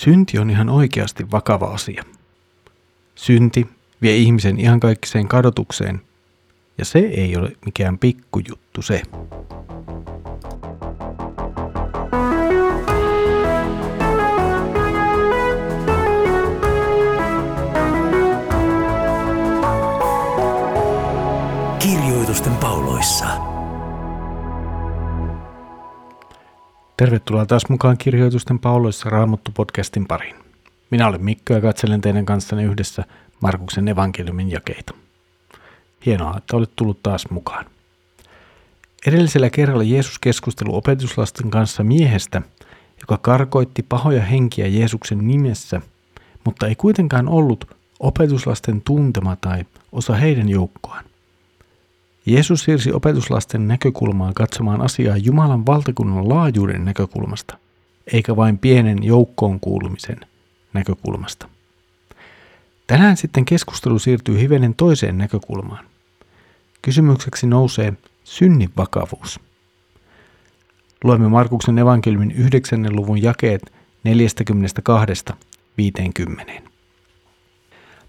Synti on ihan oikeasti vakava asia. Synti vie ihmisen ihan kaikkiseen kadotukseen, ja se ei ole mikään pikkujuttu se. Kirjoitusten pauloissa. Tervetuloa taas mukaan Kirjoitusten pauloissa Raamattu-podcastin pariin. Minä olen Mikko ja katselen teidän kanssanne yhdessä Markuksen evankeliumin jakeita. Hienoa, että olet tullut taas mukaan. Edellisellä kerralla Jeesus keskustelu opetuslasten kanssa miehestä, joka karkoitti pahoja henkiä Jeesuksen nimessä, mutta ei kuitenkaan ollut opetuslasten tuntema tai osa heidän joukkoaan. Jeesus siirsi opetuslasten näkökulmaa katsomaan asiaa Jumalan valtakunnan laajuuden näkökulmasta, eikä vain pienen joukkoon kuulumisen näkökulmasta. Tänään sitten keskustelu siirtyy hivenen toiseen näkökulmaan. Kysymykseksi nousee synnin vakavuus. Luemme Markuksen evankeliumin 9. luvun jakeet 42-50.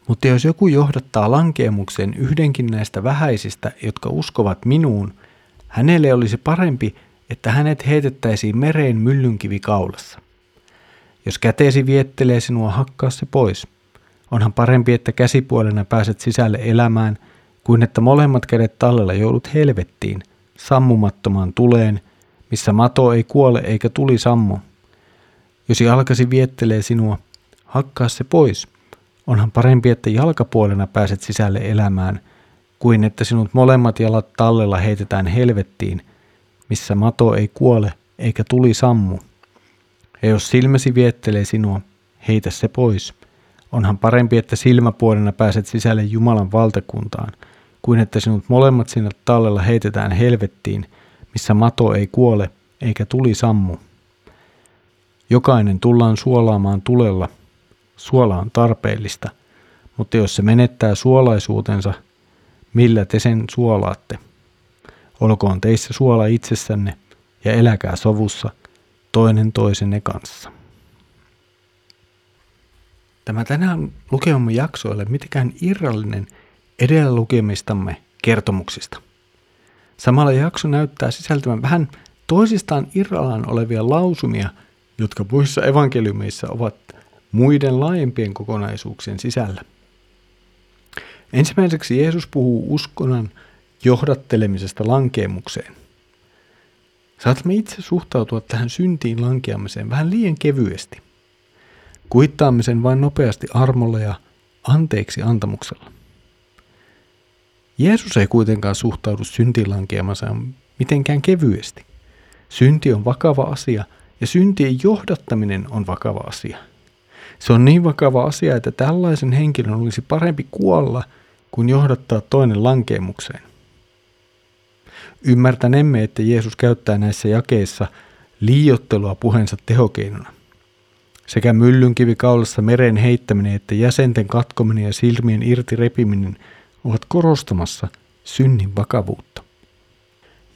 Mutta jos joku johdattaa lankeemukseen yhdenkin näistä vähäisistä, jotka uskovat minuun, hänelle olisi parempi, että hänet heitettäisiin mereen myllynkivi kaulassa. Jos käteesi viettelee sinua, hakkaa se pois. Onhan parempi, että käsipuolena pääset sisälle elämään, kuin että molemmat kädet tallella joudut helvettiin, sammumattomaan tuleen, missä mato ei kuole eikä tuli sammu. Jos jalkasi viettelee sinua, hakkaa se pois – Onhan parempi, että jalkapuolena pääset sisälle elämään, kuin että sinut molemmat jalat tallella heitetään helvettiin, missä mato ei kuole eikä tuli sammu. Ja jos silmäsi viettelee sinua, heitä se pois. Onhan parempi, että silmäpuolena pääset sisälle Jumalan valtakuntaan, kuin että sinut molemmat sinne tallella heitetään helvettiin, missä mato ei kuole eikä tuli sammu. Jokainen tullaan suolaamaan tulella – Suola on tarpeellista, mutta jos se menettää suolaisuutensa, millä te sen suolaatte? Olkoon teissä suola itsessänne ja eläkää sovussa toinen toisenne kanssa. Tämä tänään lukemamme jakso ei ole mitenkään irrallinen edellä lukemistamme kertomuksista. Samalla jakso näyttää sisältävän vähän toisistaan irrallaan olevia lausumia, jotka muissa evankeliumeissa ovat muiden laajempien kokonaisuuksien sisällä. Ensimmäiseksi Jeesus puhuu uskonnan johdattelemisesta lankeemukseen. Saatamme itse suhtautua tähän syntiin lankeamiseen vähän liian kevyesti. Kuittaamme sen vain nopeasti armolla ja anteeksi antamuksella. Jeesus ei kuitenkaan suhtaudu syntiin lankeamaseen mitenkään kevyesti. Synti on vakava asia ja syntien johdattaminen on vakava asia – se on niin vakava asia, että tällaisen henkilön olisi parempi kuolla kuin johdattaa toinen lankeemukseen. Ymmärtänemme, että Jeesus käyttää näissä jakeissa liiottelua puheensa tehokeinona. Sekä myllynkivi kaulassa meren heittäminen että jäsenten katkominen ja silmien irti repiminen ovat korostamassa synnin vakavuutta.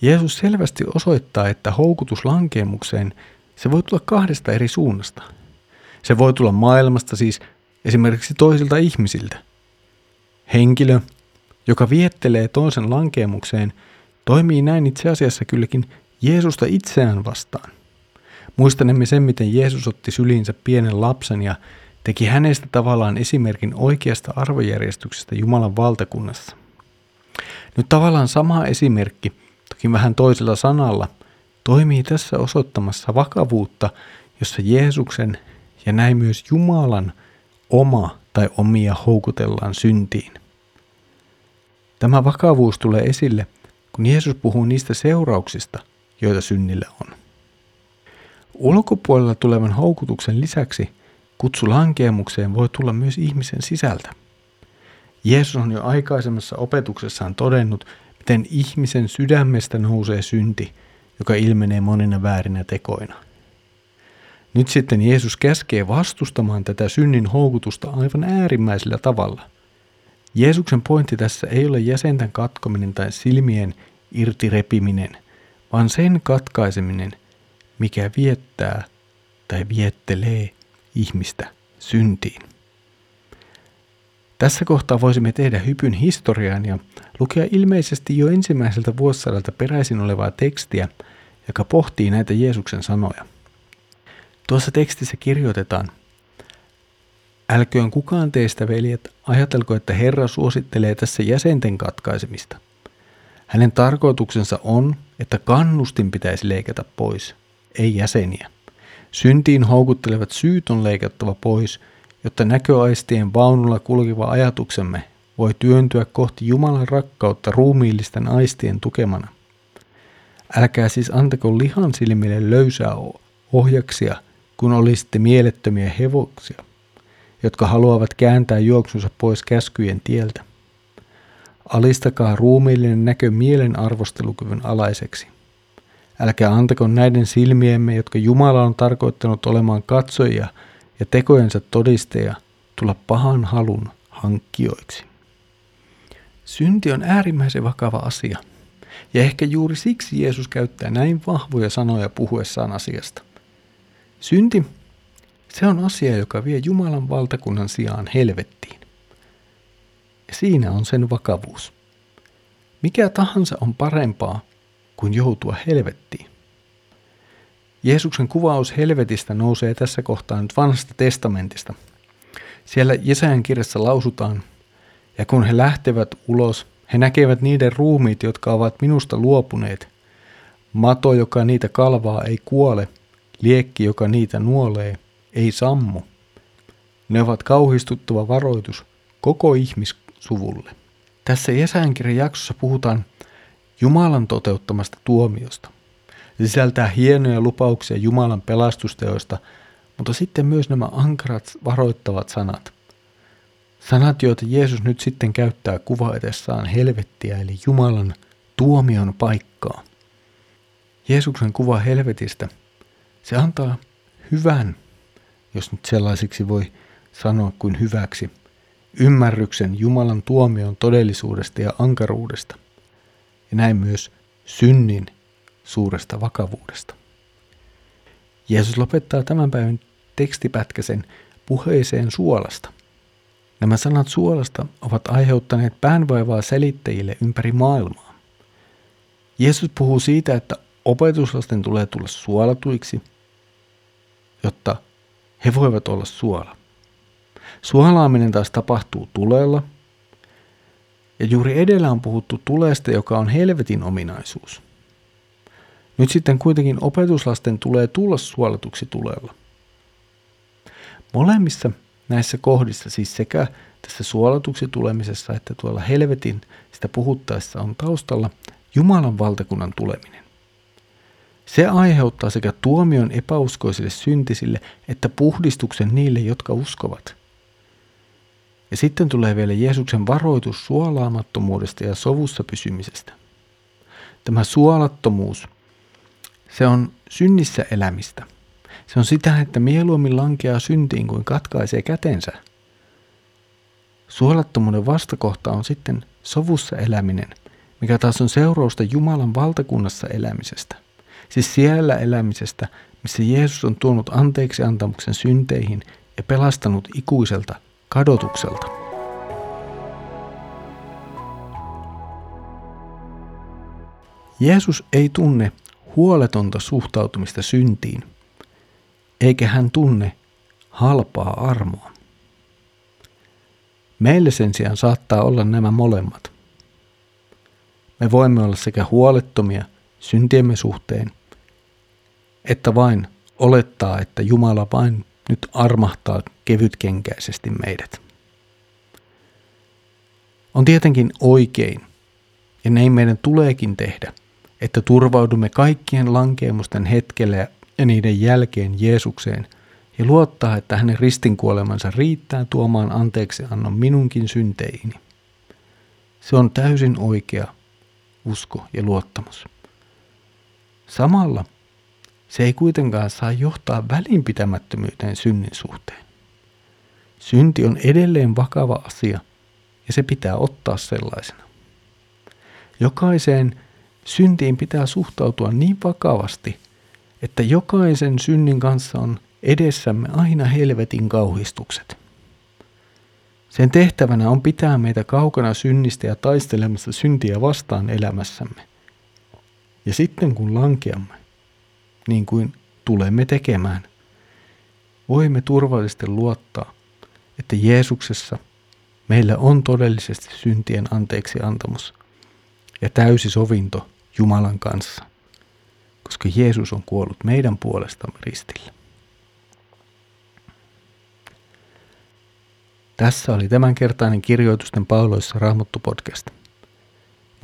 Jeesus selvästi osoittaa, että houkutus lankeemukseen se voi tulla kahdesta eri suunnasta – se voi tulla maailmasta siis esimerkiksi toisilta ihmisiltä. Henkilö, joka viettelee toisen lankeemukseen, toimii näin itse asiassa kylläkin Jeesusta itseään vastaan. Muistanemme sen, miten Jeesus otti syliinsä pienen lapsen ja teki hänestä tavallaan esimerkin oikeasta arvojärjestyksestä Jumalan valtakunnassa. Nyt tavallaan sama esimerkki, toki vähän toisella sanalla, toimii tässä osoittamassa vakavuutta, jossa Jeesuksen ja näin myös Jumalan oma tai omia houkutellaan syntiin. Tämä vakavuus tulee esille, kun Jeesus puhuu niistä seurauksista, joita synnillä on. Ulkopuolella tulevan houkutuksen lisäksi kutsu lankeamukseen voi tulla myös ihmisen sisältä. Jeesus on jo aikaisemmassa opetuksessaan todennut, miten ihmisen sydämestä nousee synti, joka ilmenee monina väärinä tekoina. Nyt sitten Jeesus käskee vastustamaan tätä synnin houkutusta aivan äärimmäisellä tavalla. Jeesuksen pointti tässä ei ole jäsenten katkominen tai silmien irtirepiminen, vaan sen katkaiseminen, mikä viettää tai viettelee ihmistä syntiin. Tässä kohtaa voisimme tehdä hypyn historiaan ja lukea ilmeisesti jo ensimmäiseltä vuosisadalta peräisin olevaa tekstiä, joka pohtii näitä Jeesuksen sanoja. Tuossa tekstissä kirjoitetaan, Älköön kukaan teistä, veljet, ajatelko, että Herra suosittelee tässä jäsenten katkaisemista. Hänen tarkoituksensa on, että kannustin pitäisi leikata pois, ei jäseniä. Syntiin houkuttelevat syyt on leikattava pois, jotta näköaistien vaunulla kulkeva ajatuksemme voi työntyä kohti Jumalan rakkautta ruumiillisten aistien tukemana. Älkää siis antako lihan silmille löysää ohjaksia, kun olisitte mielettömiä hevoksia, jotka haluavat kääntää juoksunsa pois käskyjen tieltä. Alistakaa ruumiillinen näkö mielen arvostelukyvyn alaiseksi. Älkää antako näiden silmiemme, jotka Jumala on tarkoittanut olemaan katsojia ja tekojensa todisteja, tulla pahan halun hankkijoiksi. Synti on äärimmäisen vakava asia, ja ehkä juuri siksi Jeesus käyttää näin vahvoja sanoja puhuessaan asiasta. Synti, se on asia, joka vie Jumalan valtakunnan sijaan helvettiin. Ja siinä on sen vakavuus. Mikä tahansa on parempaa kuin joutua helvettiin. Jeesuksen kuvaus helvetistä nousee tässä kohtaa nyt vanhasta testamentista. Siellä Jesajan kirjassa lausutaan, ja kun he lähtevät ulos, he näkevät niiden ruumiit, jotka ovat minusta luopuneet. Mato, joka niitä kalvaa, ei kuole, liekki, joka niitä nuolee, ei sammu. Ne ovat kauhistuttava varoitus koko ihmissuvulle. Tässä Jesajan kirjan jaksossa puhutaan Jumalan toteuttamasta tuomiosta. Se sisältää hienoja lupauksia Jumalan pelastusteoista, mutta sitten myös nämä ankarat varoittavat sanat. Sanat, joita Jeesus nyt sitten käyttää kuvaetessaan helvettiä eli Jumalan tuomion paikkaa. Jeesuksen kuva helvetistä, se antaa hyvän, jos nyt sellaisiksi voi sanoa kuin hyväksi, ymmärryksen Jumalan tuomion todellisuudesta ja ankaruudesta ja näin myös synnin suuresta vakavuudesta. Jeesus lopettaa tämän päivän tekstipätkäsen puheeseen suolasta. Nämä sanat suolasta ovat aiheuttaneet päänvaivaa selittäjille ympäri maailmaa. Jeesus puhuu siitä, että opetuslasten tulee tulla suolatuiksi, jotta he voivat olla suola. Suolaaminen taas tapahtuu tulella – ja juuri edellä on puhuttu tuleesta, joka on helvetin ominaisuus. Nyt sitten kuitenkin opetuslasten tulee tulla suolatuksi tulella. Molemmissa näissä kohdissa, siis sekä tässä suolatuksi tulemisessa että tuolla helvetin sitä puhuttaessa on taustalla Jumalan valtakunnan tuleminen. Se aiheuttaa sekä tuomion epäuskoisille syntisille että puhdistuksen niille, jotka uskovat – ja sitten tulee vielä Jeesuksen varoitus suolaamattomuudesta ja sovussa pysymisestä. Tämä suolattomuus, se on synnissä elämistä. Se on sitä, että mieluummin lankeaa syntiin kuin katkaisee kätensä. Suolattomuuden vastakohta on sitten sovussa eläminen, mikä taas on seurausta Jumalan valtakunnassa elämisestä. Siis siellä elämisestä, missä Jeesus on tuonut anteeksi antamuksen synteihin ja pelastanut ikuiselta kadotukselta. Jeesus ei tunne huoletonta suhtautumista syntiin, eikä hän tunne halpaa armoa. Meille sen sijaan saattaa olla nämä molemmat. Me voimme olla sekä huolettomia syntiemme suhteen, että vain olettaa, että Jumala vain nyt armahtaa kevytkenkäisesti meidät. On tietenkin oikein, ja näin meidän tuleekin tehdä, että turvaudumme kaikkien lankeemusten hetkellä ja niiden jälkeen Jeesukseen ja luottaa, että hänen ristinkuolemansa riittää tuomaan anteeksi annon minunkin synteini. Se on täysin oikea usko ja luottamus. Samalla se ei kuitenkaan saa johtaa välinpitämättömyyteen synnin suhteen. Synti on edelleen vakava asia ja se pitää ottaa sellaisena. Jokaiseen syntiin pitää suhtautua niin vakavasti, että jokaisen synnin kanssa on edessämme aina helvetin kauhistukset. Sen tehtävänä on pitää meitä kaukana synnistä ja taistelemassa syntiä vastaan elämässämme. Ja sitten kun lankeamme, niin kuin tulemme tekemään, voimme turvallisesti luottaa, että Jeesuksessa meillä on todellisesti syntien anteeksi antamus ja täysi sovinto Jumalan kanssa, koska Jeesus on kuollut meidän puolestamme ristillä. Tässä oli tämänkertainen kirjoitusten pauloissa Raamattu podcast.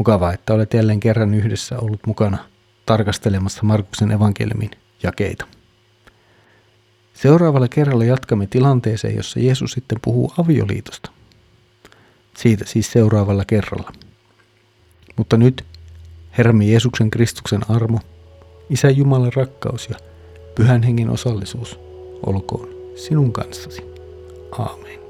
Mukavaa, että olet jälleen kerran yhdessä ollut mukana tarkastelemassa Markuksen evankeliumin jakeita. Seuraavalla kerralla jatkamme tilanteeseen, jossa Jeesus sitten puhuu avioliitosta. Siitä siis seuraavalla kerralla. Mutta nyt Herramme Jeesuksen Kristuksen armo, Isä Jumalan rakkaus ja Pyhän Hengen osallisuus olkoon sinun kanssasi. Aamen.